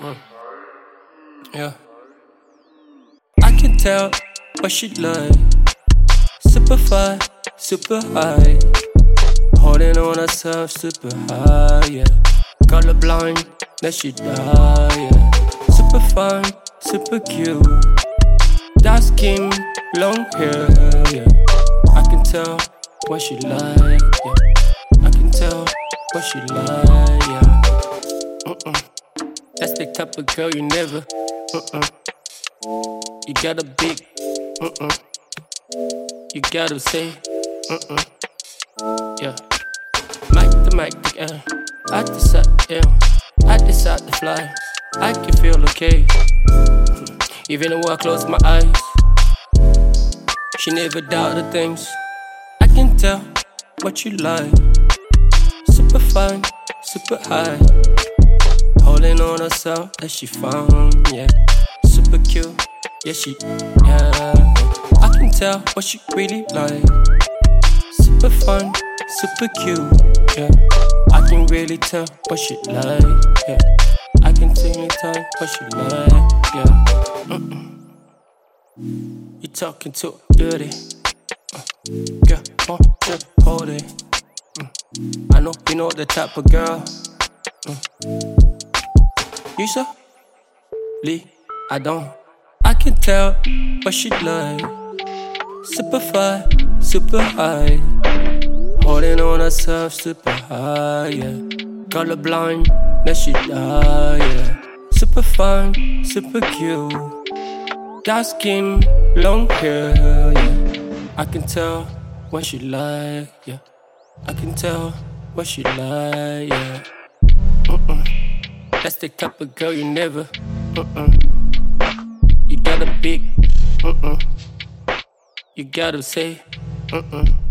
Yeah. I can tell what she like. Super fine, super high. Holding on herself super high, yeah. Colorblind, that she die, yeah. Super fine, super cute. Dark skin, long hair, yeah. I can tell what she like, yeah. I can tell what she like, yeah. Type of girl you never, mm-mm. You got a big, mm-mm. You gotta say, mm-mm. Yeah. Mic the mic, yeah. I decide, yeah. I decide to fly. I can feel okay. Even though I close my eyes. She never doubted things. I can tell what you like. Super fine, super high. Holding on herself that she found, yeah. Super cute, yeah, she, yeah. I can tell what she really like. Super fun, super cute, yeah. I can really tell what she like, yeah. I can tell you what she like, yeah. Mm-mm. You talking to a beauty, uh, girl, just hold it. Mm. I know you know the type of girl. Mm. You saw? Lee, I don't. I can tell what she like. Super fine, super high. Holding on herself super high, yeah. Colorblind, now she die, yeah. Super fine, super cute. Dark skin, long hair, yeah. I can tell what she like, yeah. I can tell what she like, yeah. Mm-mm. That's the type of girl you never, mm-mm. You got a big, mm-mm. You gotta say, mm-mm.